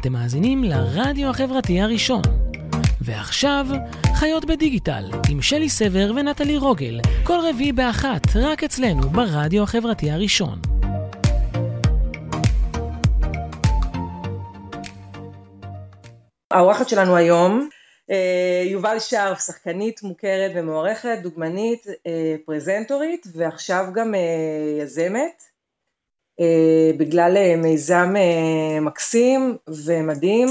אתם מאזינים לרדיו החברתי הראשון. ועכשיו, חיות בדיגיטל, עם שלי סבר ונטלי רוגל, כל רביעי באחת, רק אצלנו, ברדיו החברתי הראשון. האורחת שלנו היום, אה, יובל שרף, שחקנית מוכרת ומוערכת, דוגמנית, אה, פרזנטורית ועכשיו גם אה, יזמת. אה, בגלל אה, מיזם אה, מקסים ומדהים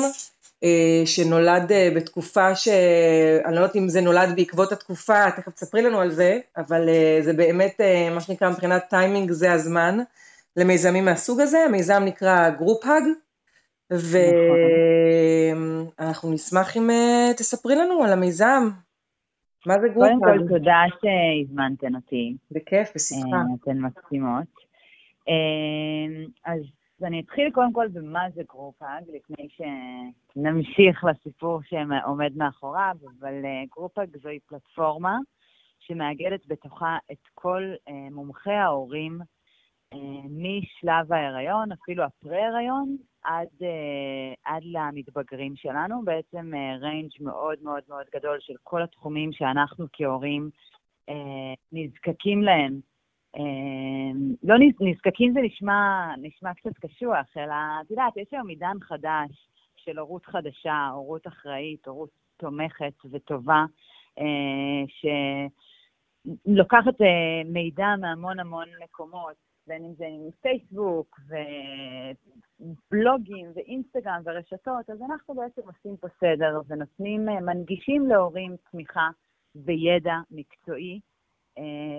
שנולד בתקופה שאני לא יודעת אם זה נולד בעקבות התקופה, תכף תספרי לנו על זה, אבל זה באמת מה שנקרא מבחינת טיימינג זה הזמן למיזמים מהסוג הזה, המיזם נקרא Group Hug ואנחנו נשמח אם תספרי לנו על המיזם. מה זה Group Hug? קודם כל תודה שהזמנתן אותי. בכיף, בשמחה. אתן מסכימות. אמ, אז אני אתחיל קודם כל במה זה Group Hug, לפני שנמשיך לסיפור שעומד מאחוריו, אבל אה, Group Hug זוהי פלטפורמה שמאגדת בתוכה את כל אה, מומחי ההורים אה, משלב ההיריון, אפילו הפרה-הריון, עד, עד למתבגרים שלנו, בעצם range מאוד מאוד מאוד גדול של כל התחומים שאנחנו כהורים נזקקים להם לא נזקקים זה נשמע, נשמע קצת קשוח, אלא, את יודעת, יש היום עידן חדש של הורות חדשה, הורות אחראית, הורות תומכת וטובה, אה, שלוקחת אה, מידע מהמון המון מקומות, בין אם זה מפייסבוק ובלוגים ואינסטגרם ורשתות, אז אנחנו בעצם עושים פה סדר ונותנים, אה, מנגישים להורים תמיכה וידע מקצועי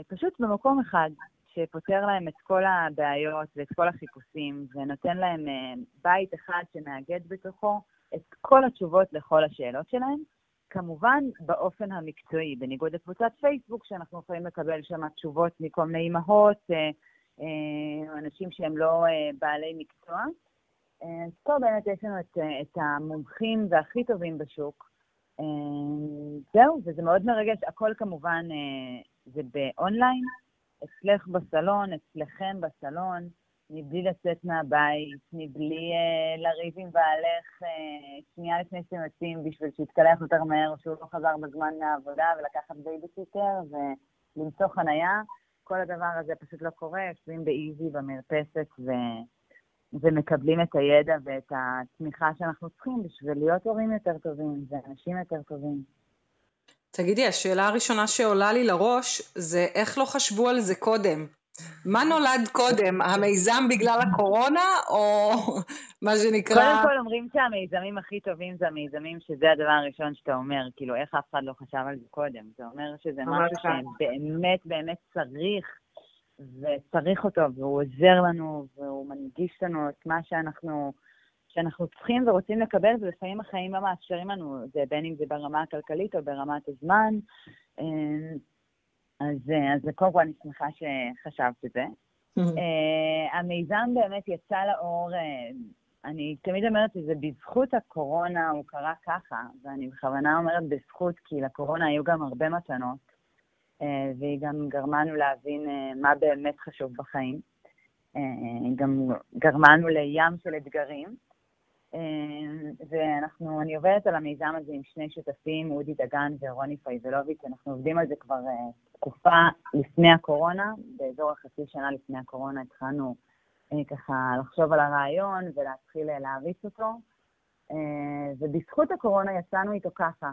פשוט במקום אחד, שפותר להם את כל הבעיות ואת כל החיפושים, ונותן להם אה, בית אחד שמאגד בתוכו את כל התשובות לכל השאלות שלהם, כמובן באופן המקצועי, בניגוד לקבוצת פייסבוק, שאנחנו יכולים לקבל שם תשובות מכל מיני אימהות, אה, אנשים שהם לא בעלי מקצוע. אז פה באמת יש לנו את, את המומחים והכי טובים בשוק. זהו, וזה מאוד מרגש. הכל כמובן זה באונליין, אצלך בסלון, אצלכם בסלון, מבלי לצאת מהבית, מבלי אה, לריב עם בעלך אה, שנייה לפני שאתם יוצאים בשביל שיתקלח יותר מהר, שהוא לא חזר בזמן מהעבודה, ולקחת בייביסיטר ולמצוא חנייה. כל הדבר הזה פשוט לא קורה, יושבים ב easy במרפסת ו... ומקבלים את הידע ואת התמיכה שאנחנו צריכים בשביל להיות הורים יותר טובים ואנשים יותר טובים. תגידי, השאלה הראשונה שעולה לי לראש זה איך לא חשבו על זה קודם? מה נולד קודם, המיזם בגלל הקורונה, או מה שנקרא... קודם כל אומרים שהמיזמים הכי טובים זה המיזמים שזה הדבר הראשון שאתה אומר, כאילו, איך אף אחד לא חשב על זה קודם? זה אומר שזה משהו שבאמת באמת צריך, וצריך אותו, והוא עוזר לנו, והוא מנגיש לנו את מה שאנחנו... שאנחנו צריכים ורוצים לקבל, ולפעמים החיים לא מאפשרים לנו, זה בין אם זה ברמה הכלכלית או ברמת הזמן. אמ, אז, אז קודם כל אני שמחה שחשבת את זה. אה, המיזם באמת יצא לאור, אה, אני תמיד אומרת שזה בזכות הקורונה הוא קרה ככה, ואני בכוונה אומרת בזכות, כי לקורונה היו גם הרבה מתנות, אה, והיא גם גרמה לנו להבין מה באמת חשוב בחיים. גם גרמה לנו לים של אתגרים. אמ, ואנחנו, אני עובדת על המיזם הזה עם שני שותפים, אודי דגן ורוני פייזלוביץ', אנחנו עובדים על זה כבר uh, תקופה לפני הקורונה, באזור החצי שנה לפני הקורונה התחלנו uh, ככה לחשוב על הרעיון ולהתחיל uh, להריץ אותו, ובזכות הקורונה יצאנו איתו ככה,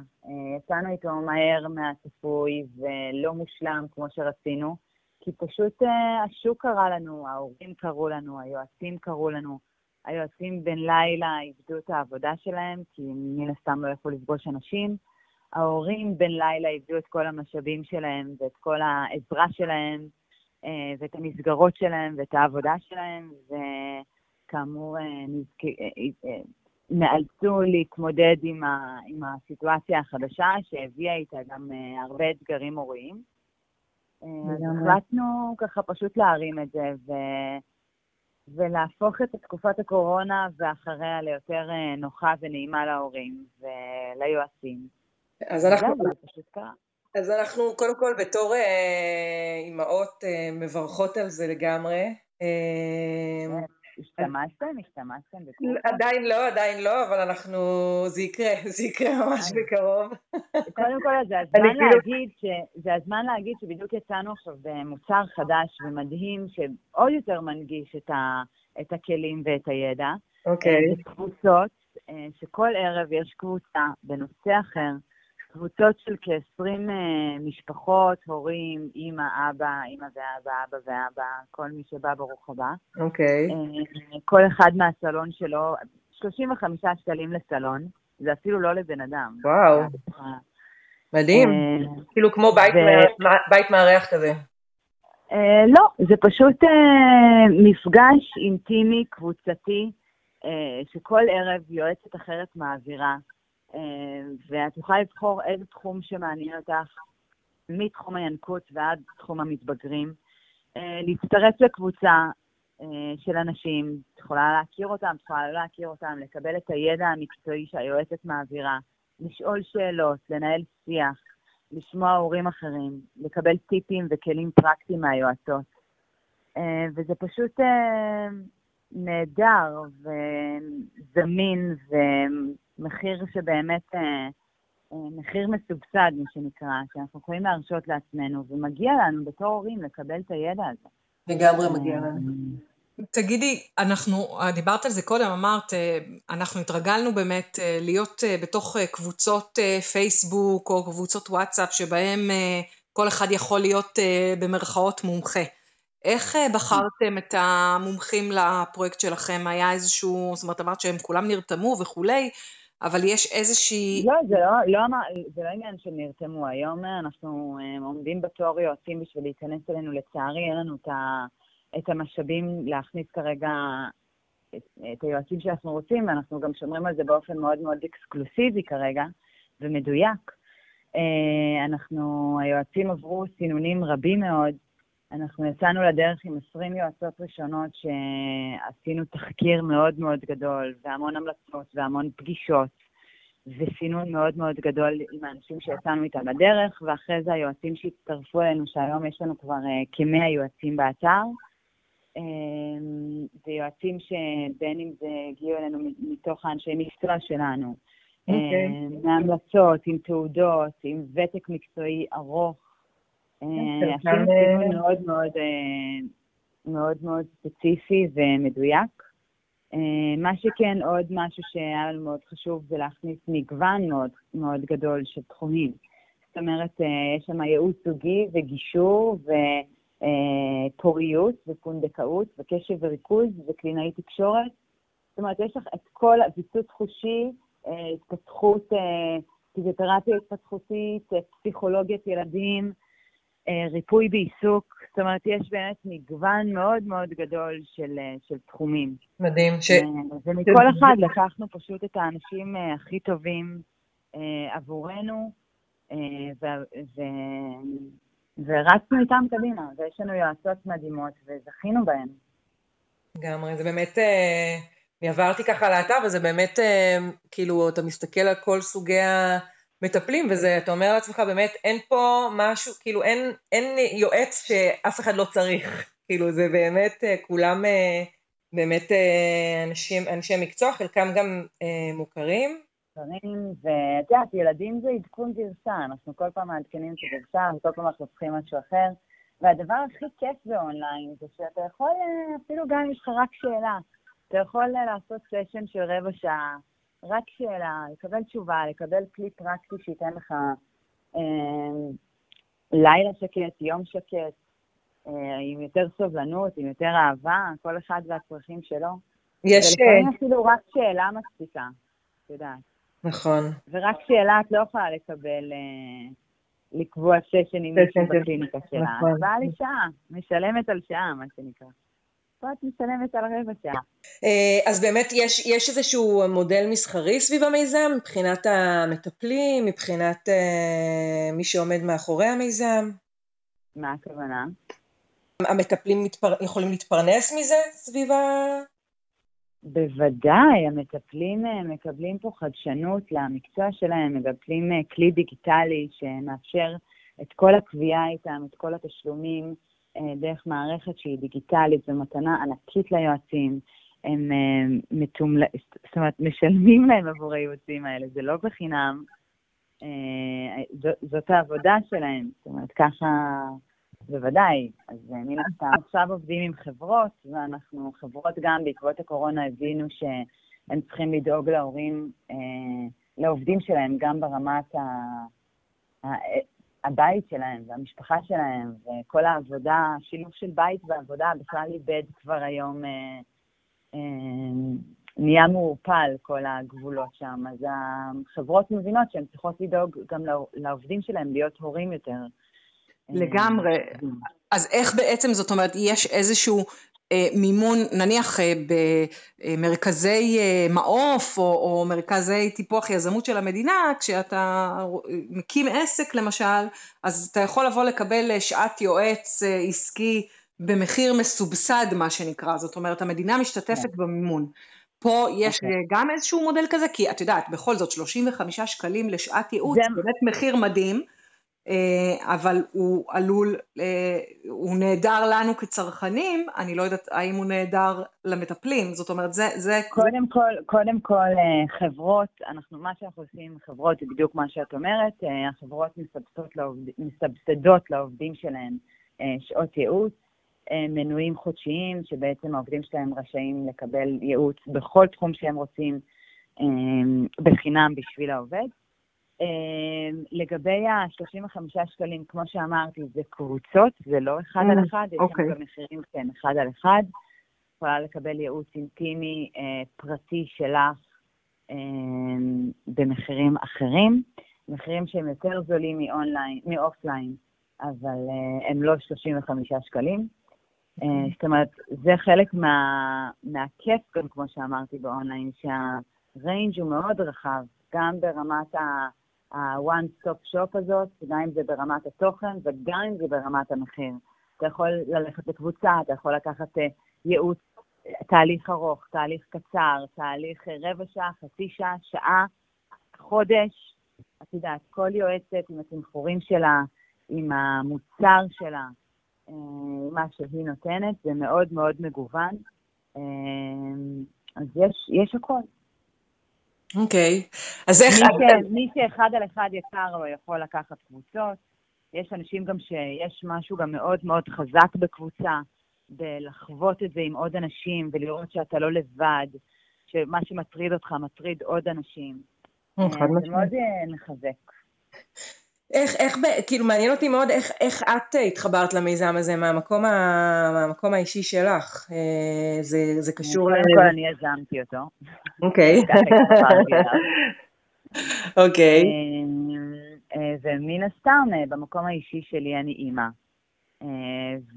יצאנו איתו מהר מהצפוי ולא מושלם כמו שרצינו, כי פשוט השוק קרא לנו, ההורים קראו לנו, היועצים קראו לנו, היועצים בן לילה איבדו את העבודה שלהם, כי מן הסתם לא יכלו לפגוש אנשים. ההורים בן לילה איבדו את כל המשאבים שלהם ואת כל העזרה שלהם, אה, ואת המסגרות שלהם ואת העבודה שלהם, וכאמור, אה. אה, נאלצו להתמודד עם, ה... עם הסיטואציה החדשה, שהביאה איתה גם הרבה אתגרים הוריים. אז החלטנו ככה פשוט להרים את זה, ו... ולהפוך את תקופת הקורונה ואחריה ליותר אה, נוחה ונעימה להורים וליועצים. אז אנחנו... אז אנחנו קודם כל בתור אה, אימהות אה, מברכות על זה לגמרי. אה, השתמשתם? השתמשתם בקורס? עדיין לא, עדיין לא, אבל אנחנו... זה יקרה, זה יקרה ממש בקרוב. קודם כל, זה הזמן להגיד ש... זה הזמן להגיד שבדיוק יצאנו עכשיו במוצר חדש ומדהים, שעוד יותר מנגיש את, ה... את הכלים ואת הידע. אוקיי. Okay. זה קבוצות, אה, שכל ערב יש קבוצה בנושא אחר. קבוצות של כ-20 uh, משפחות, הורים, אימא, אבא, אימא ואבא, אבא ואבא, כל מי שבא, ברוך הבא. אוקיי. Okay. Uh, כל אחד מהסלון שלו, 35 שקלים לסלון, זה אפילו לא לבן אדם. וואו. מדהים. Uh, כאילו כמו בית. מארח, כזה. לא, זה פשוט מפגש אינטימי, קבוצתי, שכל ערב יועצת אחרת מעבירה. אה, ואת יכולה לבחור איזה תחום שמעניין אותך, מתחום הינקות ועד תחום המתבגרים. אה, להצטרף לקבוצה אה, של אנשים, את יכולה להכיר אותם, את יכולה לא להכיר אותם, לקבל את הידע המקצועי שהיועצת מעבירה, לשאול שאלות, לנהל שיח, לשמוע הורים אחרים, לקבל טיפים וכלים פרקטיים מהיועצות. וזה פשוט נהדר וזמין מחיר שבאמת, אה, אה, מחיר מסובסד, מה שנקרא, שאנחנו יכולים להרשות לעצמנו, ומגיע לנו בתור הורים לקבל את הידע הזה. לגמרי מגיע אה, לנו. תגידי, אנחנו, דיברת על זה קודם, אמרת, אנחנו התרגלנו באמת להיות בתוך קבוצות פייסבוק או קבוצות וואטסאפ שבהם כל אחד יכול להיות במרכאות מומחה. איך בחרתם את המומחים לפרויקט שלכם? היה איזשהו, זאת אומרת, אמרת שהם כולם נרתמו וכולי, אבל יש איזושהי... לא, זה לא, לא, זה לא עניין של נרתמו. היום אנחנו אה, עומדים בתור יועצים בשביל להיכנס אלינו. לצערי, אין לנו את, את המשאבים להכניס כרגע את, את היועצים שאנחנו רוצים, ואנחנו גם שומרים על זה באופן מאוד מאוד אקסקלוסיבי כרגע, ומדויק. אה, אנחנו, היועצים עברו סינונים רבים מאוד, אנחנו יצאנו לדרך עם 20 יועצות ראשונות שעשינו תחקיר מאוד מאוד גדול, והמון המלצות והמון פגישות, וסינון מאוד מאוד גדול עם האנשים שיצאנו איתם בדרך, ואחרי זה היועצים שהצטרפו אלינו, שהיום יש לנו כבר uh, כמאה יועצים באתר. Um, ויועצים שבין אם זה הגיעו אלינו מתוך האנשי מקצוע שלנו, okay. אוקיי. um, מהמלצות, עם תעודות, עם ותק מקצועי ארוך, עשינו סימון מאוד מאוד מאוד מאוד ספציפי ומדויק. אה, מה שכן, עוד משהו שהיה לנו מאוד חשוב זה להכניס מגוון מאוד מאוד גדול של תחומים. זאת אומרת, אה, יש שם ייעוץ זוגי וגישור ופוריות אה, ופונדקאות וקשב וריכוז וקלינאי תקשורת. זאת אומרת, יש לך את כל הוויסות חושי, התפתחות, פיזיותרפיה התפתחותית, פסיכולוגיית ילדים, אה, ריפוי בעיסוק, זאת אומרת, יש באמת מגוון מאוד מאוד גדול של, אה, של תחומים. מדהים. ש... אה, ומכל אחד לקחנו פשוט את האנשים הכי טובים עבורנו, ו... ו... ורצנו איתם קדימה, ויש לנו יועצות מדהימות, וזכינו בהן. לגמרי, זה באמת, אני עברתי ככה לאתר, וזה באמת, כאילו, אתה מסתכל על כל סוגי ה... מטפלים, וזה, אתה אומר לעצמך, באמת, אין פה משהו, כאילו, אין, אין יועץ שאף אחד לא צריך. כאילו, זה באמת, אה, כולם אה, באמת אה, אנשים, אנשי מקצוע, חלקם גם מוכרים. מוכרים, ואת יודעת, ילדים זה עדכון גרסה, אנחנו כל פעם מעדכנים את הגרסה, וכל פעם אנחנו צריכים משהו אחר. והדבר הכי כיף באונליין זה שאתה יכול, אפילו גם אם יש לך רק שאלה, אתה יכול לעשות סשן של רבע שעה, רק שאלה, לקבל תשובה, לקבל כלי פרקטי שייתן לך אה, לילה שקט, יום שקט, אה, עם יותר סובלנות, עם יותר אהבה, כל אחד והצרכים שלו. יש... ולפעמים אה, אפילו רק שאלה מספיקה, את יודעת. נכון. ורק שאלה את לא יכולה לקבל, אה, לקבוע סשן עם מישהו בקליניקה שלה. נכון. באה לי שעה, משלמת על שעה, מה שנקרא. פה את משלמת על רבע שעה. אה, אז באמת יש, יש איזשהו מודל מסחרי סביב המיזם, מבחינת המטפלים, מבחינת uh, מי שעומד מאחורי המיזם? מה הכוונה? המטפלים מתפר... יכולים להתפרנס מזה סביב ה... בוודאי, המטפלים אה, מקבלים פה חדשנות למקצוע שלהם, מקבלים כלי דיגיטלי שמאפשר את כל הקביעה איתם, את כל התשלומים. אה, דרך מערכת שהיא דיגיטלית ומתנה ענקית ליועצים. הם מתומל... זאת אומרת, משלמים להם עבור הייעוצים האלה, זה לא בחינם, זאת העבודה שלהם, זאת אומרת, ככה, בוודאי. אז מן הסתם, עכשיו עובדים עם חברות, ואנחנו, חברות גם בעקבות הקורונה הבינו שהם צריכים לדאוג להורים, לעובדים שלהם, גם ברמת ה... הבית שלהם והמשפחה שלהם וכל העבודה, שילוב של בית ועבודה בכלל איבד כבר היום, אה, אה, נהיה מעורפל כל הגבולות שם. אז החברות מבינות שהן צריכות לדאוג גם לעובדים שלהם להיות הורים יותר. לגמרי. אה, אז איך בעצם, זאת אומרת, יש איזשהו אה, מימון, נניח אה, במרכזי אה, מעוף או, או מרכזי טיפוח יזמות של המדינה, כשאתה מקים עסק למשל, אז אתה יכול לבוא לקבל שעת יועץ עסקי במחיר מסובסד מה שנקרא, זאת אומרת המדינה משתתפת yeah. במימון. פה יש okay. אוקיי. גם איזשהו מודל כזה, כי את יודעת, בכל זאת 35 שקלים לשעת ייעוץ, זה באמת מחיר מדהים. אה, אבל הוא עלול, אה, הוא נהדר לנו כצרכנים, אני לא יודעת האם הוא נהדר למטפלים, זאת אומרת זה... זה קודם כל, קודם כל אה, חברות, אנחנו, מה שאנחנו עושים עם חברות זה בדיוק מה שאת אומרת, החברות מסבסדות, לעובד, מסבסדות לעובדים שלהם שעות ייעוץ, מנויים חודשיים, שבעצם העובדים שלהם רשאים לקבל ייעוץ בכל תחום שהם רוצים בחינם בשביל העובד. אמ, לגבי ה-35 שקלים, כמו שאמרתי, זה קבוצות, זה לא אחד על אמ, אחד, יש לנו אוקיי. גם מחירים, כן, אחד על אחד. יכולה לקבל ייעוץ אינטימי אה, פרטי שלך אה, במחירים אחרים, מחירים שהם יותר זולים מאונליין, מאופליין, אבל אה, הם לא 35 שקלים. אה, אוקיי. זאת אומרת, זה חלק מה, מהכיף גם, כמו שאמרתי באונליין, שה range הוא מאוד רחב, גם ברמת ה... ה-one stop shop הזאת, גם אם זה ברמת התוכן וגם אם זה ברמת המחיר. אתה יכול ללכת לקבוצה, אתה יכול לקחת אה, ייעוץ, תהליך ארוך, תהליך קצר, תהליך אה, רבע שעה, חצי שעה, שעה, חודש. את יודעת, כל יועצת עם התמחורים שלה, עם המוצר שלה, אה, מה שהיא נותנת, זה מאוד מאוד מגוון. אז יש, יש הכל. אוקיי, אז איך... מי, שאחד על אחד יקר לו יכול לקחת קבוצות. יש אנשים גם שיש משהו גם מאוד מאוד חזק בקבוצה, בלחוות את זה עם עוד אנשים ולראות שאתה לא לבד, שמה שמטריד אותך מטריד עוד אנשים. אה, זה מאוד אה, מחזק. איך, איך, כאילו מעניין אותי מאוד איך, איך את התחברת למיזם הזה מהמקום, ה, מהמקום האישי שלך, אה, זה, זה קשור ל... קודם כל אני יזמתי אותו. אוקיי. אוקיי. אה, אה, ומן הסתם, במקום האישי שלי אני אימא.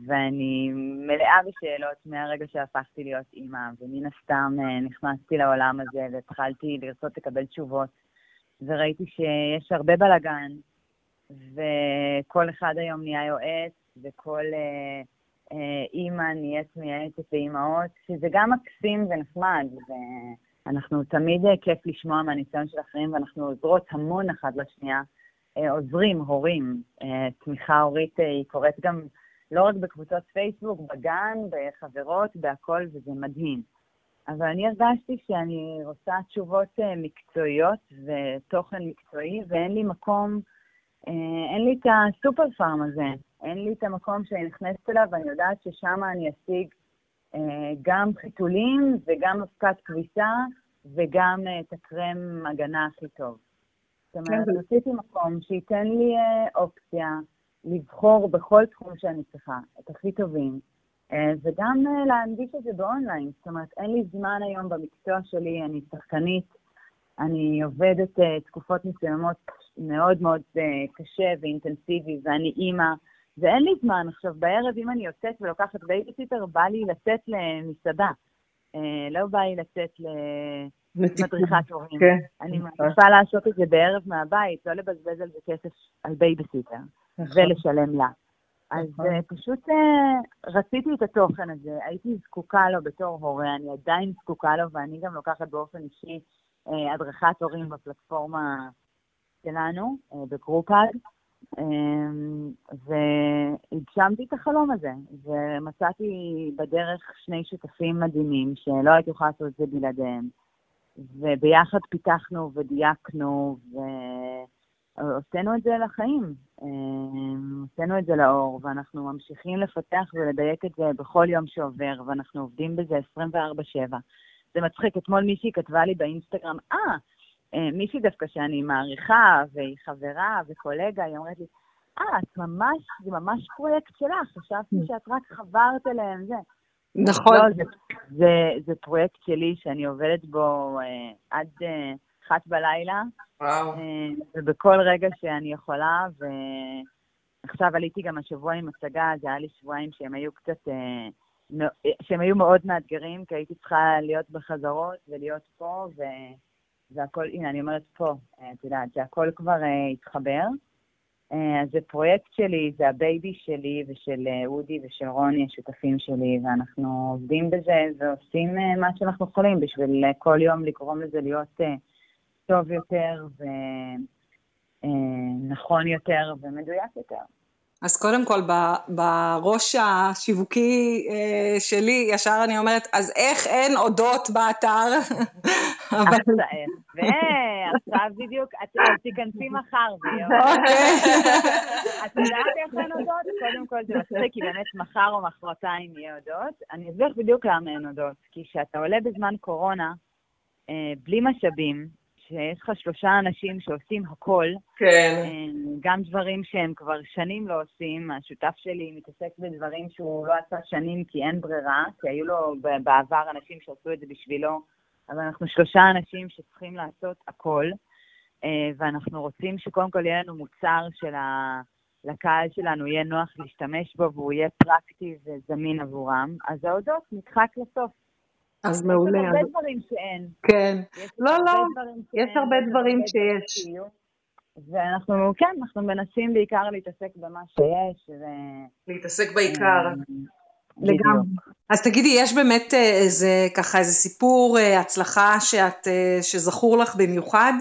ואני מלאה בשאלות מהרגע שהפכתי להיות אימא, ומן הסתם נכנסתי לעולם הזה והתחלתי לרצות לקבל תשובות, וראיתי שיש הרבה בלאגן, וכל אחד היום נהיה יועץ, וכל אה, אה, אימא נהיית מייעצת לאימהות, שזה גם מקסים ונחמד, ואנחנו תמיד אה, כיף לשמוע מהניסיון של אחרים, ואנחנו עוזרות המון אחת לשנייה, אה, עוזרים, הורים. אה, תמיכה הורית אה, היא קורית גם לא רק בקבוצות פייסבוק, בגן, בחברות, בהכל, וזה מדהים. אבל אני הרגשתי שאני רוצה תשובות אה, מקצועיות ותוכן מקצועי, ואין לי מקום אין לי את הסופר פארם הזה, אין לי את המקום שאני נכנסת אליו ואני יודעת ששם אני אשיג אה, גם חיתולים וגם אבקת כביסה וגם אה, את הקרם הגנה הכי טוב. זאת אומרת. רציתי מקום שייתן לי אופציה לבחור בכל תחום שאני צריכה, את הכי טובים, וגם להנגיש את זה באונליין. זאת אומרת, אין לי זמן היום במקצוע שלי, אני שחקנית, אני עובדת תקופות מסוימות מאוד מאוד אה, קשה ואינטנסיבי, ואני אימא, ואין לי זמן עכשיו בערב, אם אני יוצאת ולוקחת בייביסיטר, בא לי לצאת למסעדה. אה, לא בא לי לצאת למדריכת הורים. כן. אני מעדיפה לעשות את זה בערב מהבית, לא לבזבז על זה כסף על בייביסיטר, נכון. ולשלם לה. אז אה, פשוט אה, רציתי את התוכן הזה, הייתי זקוקה לו בתור הורה, אני עדיין זקוקה לו, ואני גם לוקחת באופן אישי אה, הדרכת הורים בפלטפורמה שלנו, אה, בגרופאד, אמ, והגשמתי את החלום הזה, ומצאתי בדרך שני שותפים מדהימים שלא הייתי יכולה לעשות את זה בלעדיהם. וביחד פיתחנו ודייקנו, והוצאנו את זה לחיים. אמ, הוצאנו את זה לאור, ואנחנו ממשיכים לפתח ולדייק את זה בכל יום שעובר, ואנחנו עובדים בזה 24/7. זה מצחיק, אתמול מישהי כתבה לי באינסטגרם, אה, אה, מישהי דווקא שאני מעריכה, והיא חברה וקולגה, היא אומרת לי, אה, את ממש, זה ממש פרויקט שלך, חשבתי mm. שאת רק חברת אליהם, זה. נכון. לא, זה, זה, זה פרויקט שלי שאני עובדת בו אה, עד אה, אחת בלילה. וואו. אה, ובכל רגע שאני יכולה, ועכשיו עליתי גם השבוע עם הצגה, זה היה לי שבועיים שהם היו קצת, אה, שהם היו מאוד מאתגרים, כי הייתי צריכה להיות בחזרות ולהיות פה, ו... והכל, הנה, אני אומרת פה, אה, את יודעת, זה הכל כבר אה, התחבר. אה, אז זה פרויקט שלי, זה ה baby שלי ושל אודי ושל רוני, השותפים שלי, ואנחנו עובדים בזה ועושים מה שאנחנו יכולים בשביל כל יום לגרום לזה להיות טוב יותר ונכון יותר ומדויק יותר. אז קודם כל, בראש השיווקי אה, שלי, ישר אני אומרת, אז איך אין אודות באתר? ועכשיו בדיוק, את תיכנסי מחר, אוקיי. את יודעת איך אין אודות? קודם כל זה מצחיק, כי באמת מחר או מחרתיים יהיה אודות. אני אסביר בדיוק למה אין אודות. כי כשאתה עולה בזמן קורונה, אה, בלי משאבים, שיש לך שלושה אנשים שעושים הכל, כן. אה, גם דברים שהם כבר שנים לא עושים, השותף שלי מתעסק בדברים שהוא לא עשה שנים כי אין ברירה, כי היו לו בעבר אנשים שעשו את זה בשבילו, אבל אנחנו שלושה אנשים שצריכים לעשות הכל, אה, ואנחנו רוצים שקודם כל יהיה לנו מוצר של ה... לקהל שלנו יהיה נוח להשתמש בו והוא יהיה פרקטי וזמין עבורם, אז ההודות נדחק לסוף. אז מעולה. יש הרבה דברים שאין. כן. לא, לא, יש הרבה דברים שיש. ואנחנו, כן, אנחנו מנסים בעיקר להתעסק במה שיש. ו... להתעסק בעיקר. אה, לגמרי. אז תגידי, יש באמת אה, איזה, ככה, איזה סיפור אה, הצלחה שאת, שזכור לך במיוחד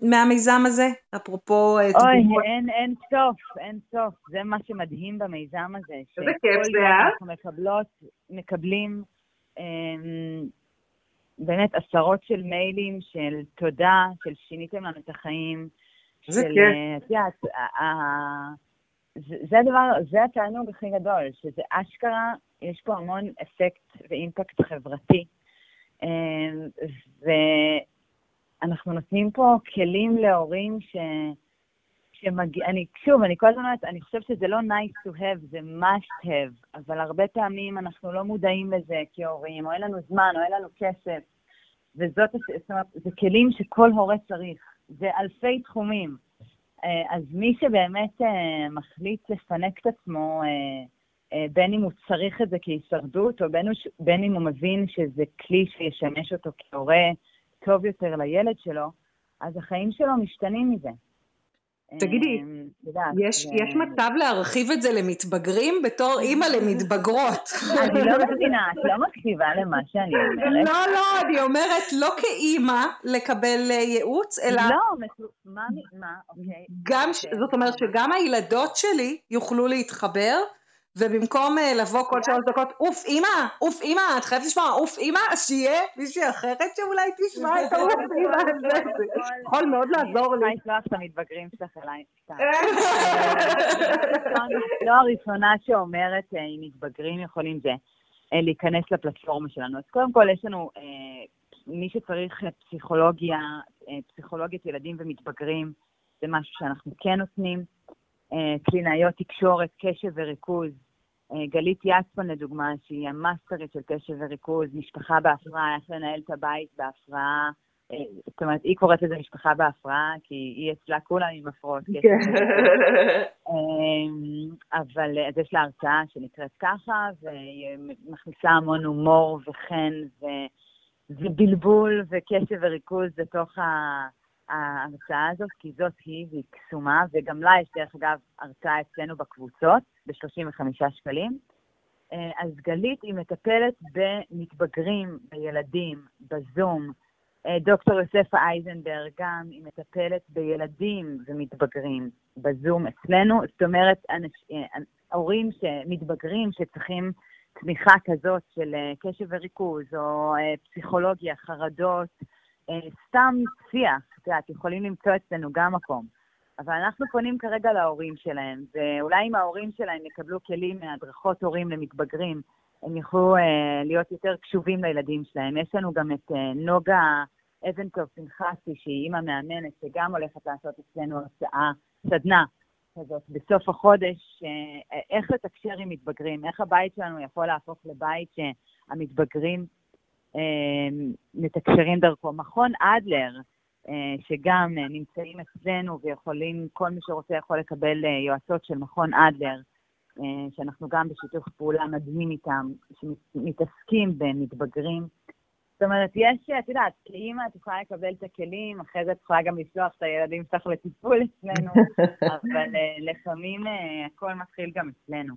מהמיזם הזה? אפרופו... אוי, אין, אין סוף, אין סוף. זה מה שמדהים במיזם הזה. איזה כיף זה, אה? אנחנו מקבלות, מקבלים באמת עשרות של מיילים של תודה, של שיניתם לנו את החיים. זה של, כיף. אה, את יודעת, זה הדבר, זה התענוג הכי גדול, שזה אשכרה, יש פה המון אפקט ואימפקט חברתי. אמ, ואנחנו נותנים פה כלים להורים ש... שמגיע, אני, שוב, אני כל הזמן אומרת, אני חושבת שזה לא nice to have, זה must have, אבל הרבה פעמים אנחנו לא מודעים לזה כהורים, או אין לנו זמן, או אין לנו כסף, וזאת, זאת אומרת, זה כלים שכל הורה צריך, זה אלפי תחומים. אה, אז מי שבאמת אה, מחליט לפנק את עצמו, אה, בין אם הוא צריך את זה כהישרדות, או בין, בין אם הוא מבין שזה כלי שישמש אותו כהורה טוב יותר לילד שלו, אז החיים שלו משתנים מזה. תגידי, אמ, יש, יש מצב להרחיב את זה למתבגרים בתור אימא למתבגרות? אני לא מבינה, את לא מקשיבה למה שאני אומרת. לא, לא, אני אומרת לא כאימא לקבל אה, ייעוץ, אלא... לא, מה, מה, אוקיי. גם, אוקיי. זאת אומרת שגם הילדות שלי יוכלו להתחבר. ובמקום אה, לבוא כל שלוש דקות, אוף אימא, אוף אימא, את חייבת לשמוע, אוף אימא, אז שיהיה מישהי אחרת שאולי תשמע את האוף אימא הזה, זה יכול מאוד לעזור לי. אני לשלוח את המתבגרים שלך אליי. לא הראשונה שאומרת אם אה, מתבגרים יכולים זה אה, להיכנס לפלטפורמה שלנו. אז קודם כל יש לנו, מי שצריך פסיכולוגיה, פסיכולוגיית ילדים ומתבגרים, זה משהו שאנחנו כן נותנים. קלינאיות תקשורת, קשב וריכוז, אה, גלית יצפן לדוגמה, שהיא המאסטרית של קשב וריכוז, משפחה בהפרעה, איך לנהל את הבית בהפרעה. אה, זאת אומרת, היא קוראת לזה משפחה בהפרעה, כי היא אצלה כולם עם הפרעות. כן. אבל אז יש לה הרצאה שנקראת ככה, והיא מכניסה המון הומור וחן ובלבול וקשב וריכוז לתוך ה... ההרצאה הזאת, כי זאת היא והיא קסומה, וגם לה יש דרך אגב הרצאה אצלנו בקבוצות, ב-35 שקלים. אה, אז גלית היא מטפלת במתבגרים, בילדים, בזום, אה, דוקטור יוספה אייזנברג, גם היא מטפלת בילדים ומתבגרים בזום אצלנו, זאת אומרת, אנש, אה, הורים שמתבגרים שצריכים תמיכה כזאת של קשב וריכוז, או פסיכולוגיה, חרדות, סתם שיח, את יודעת, יכולים למצוא אצלנו גם מקום. אבל אנחנו פונים כרגע להורים שלהם, ואולי אם ההורים שלהם יקבלו כלים מהדרכות הורים למתבגרים, הם יוכלו אה, להיות יותר קשובים לילדים שלהם. יש לנו גם את אה, נוגה אבנטוב פנחסי, שהיא אימא מאמנת, שגם הולכת לעשות אצלנו הרצאה, סדנה כזאת, בסוף החודש, אה, איך לתקשר עם מתבגרים, איך הבית שלנו יכול להפוך לבית שהמתבגרים אה, מתקשרים דרכו. מכון אדלר, שגם אה, נמצאים אצלנו ויכולים, כל מי שרוצה יכול לקבל אה, יועצות של מכון אדלר, שאנחנו גם בשיתוף פעולה מדהים איתם, שמתעסקים במתבגרים. זאת אומרת, יש, את יודעת, כאימא את יכולה לקבל את הכלים, אחרי זה את יכולה גם לשלוח את הילדים שלך לטיפול אצלנו, אבל לפעמים הכל מתחיל גם אצלנו.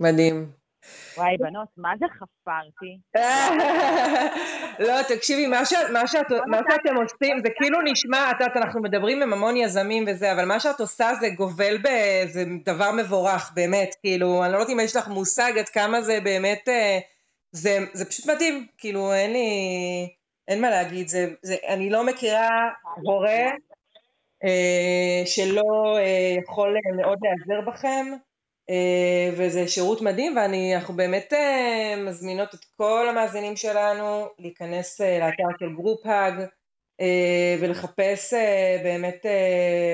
מדהים. וואי, בנות, מה זה חפרתי? לא, תקשיבי, מה, שאתם עושים, זה כאילו נשמע, את יודעת, אנחנו מדברים עם המון יזמים וזה, אבל מה שאת עושה זה גובל באיזה דבר מבורך, באמת, כאילו, אני לא יודעת אם יש לך מושג עד כמה זה באמת, אה, זה, זה פשוט מדהים, כאילו, אין לי, אין מה להגיד, זה, זה, אני לא מכירה הורה אה, שלא אה, יכול מאוד להיעזר בכם, אה, וזה שירות מדהים ואנחנו באמת אה, מזמינות את כל המאזינים שלנו להיכנס אה, לאתר של Group Hug ולחפש באמת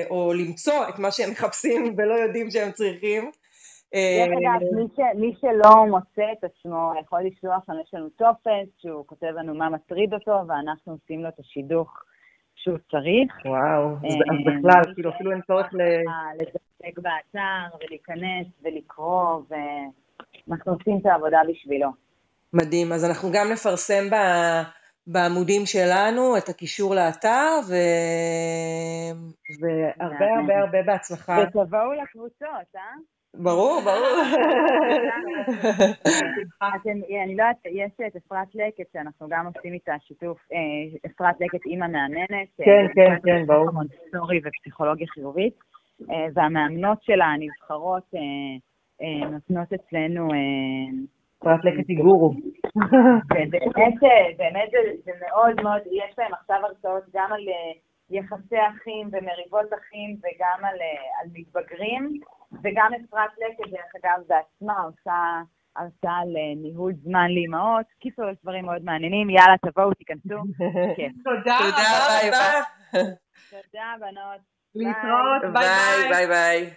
או למצוא את מה שהם מחפשים ולא יודעים שהם צריכים. דרך אגב, מי שלא מוצא את עצמו יכול לשלוח לנו, יש לנו טופס שהוא כותב לנו מה מטריד אותו ואנחנו עושים לו את השידוך שהוא צריך. וואו, אז בכלל, כאילו אפילו אין צורך ל... להתעסק באתר ולהיכנס ולקרוא, ואנחנו עושים את העבודה בשבילו. מדהים, אז אנחנו גם נפרסם ב... בעמודים שלנו את הקישור לאתר, ו... והרבה הרבה הרבה בהצלחה. ותבואו לקבוצות, אה? ברור, ברור. אני לא יודעת, יש את אפרת לקט, שאנחנו גם עושים איתה שיתוף, אה, אפרת לקט אימא מאמנת. כן, כן, כן, ברור. מונטסורי ופסיכולוגיה חיובית. אה, והמאמנות שלה הנבחרות אה, אה, נותנות אצלנו... פרט לקטי גורו. באמת, באמת זה מאוד מאוד, יש להם עכשיו הרצאות גם על יחסי אחים ומריבות אחים וגם על, על מתבגרים, וגם אפרת לקט, דרך אגב, בעצמה עושה הרצאה על ניהול זמן לאימהות. קיצור, יש דברים מאוד מעניינים, יאללה, תבואו, תיכנסו. תודה רבה. תודה, בנות. להתראות, ביי ביי. ביי ביי.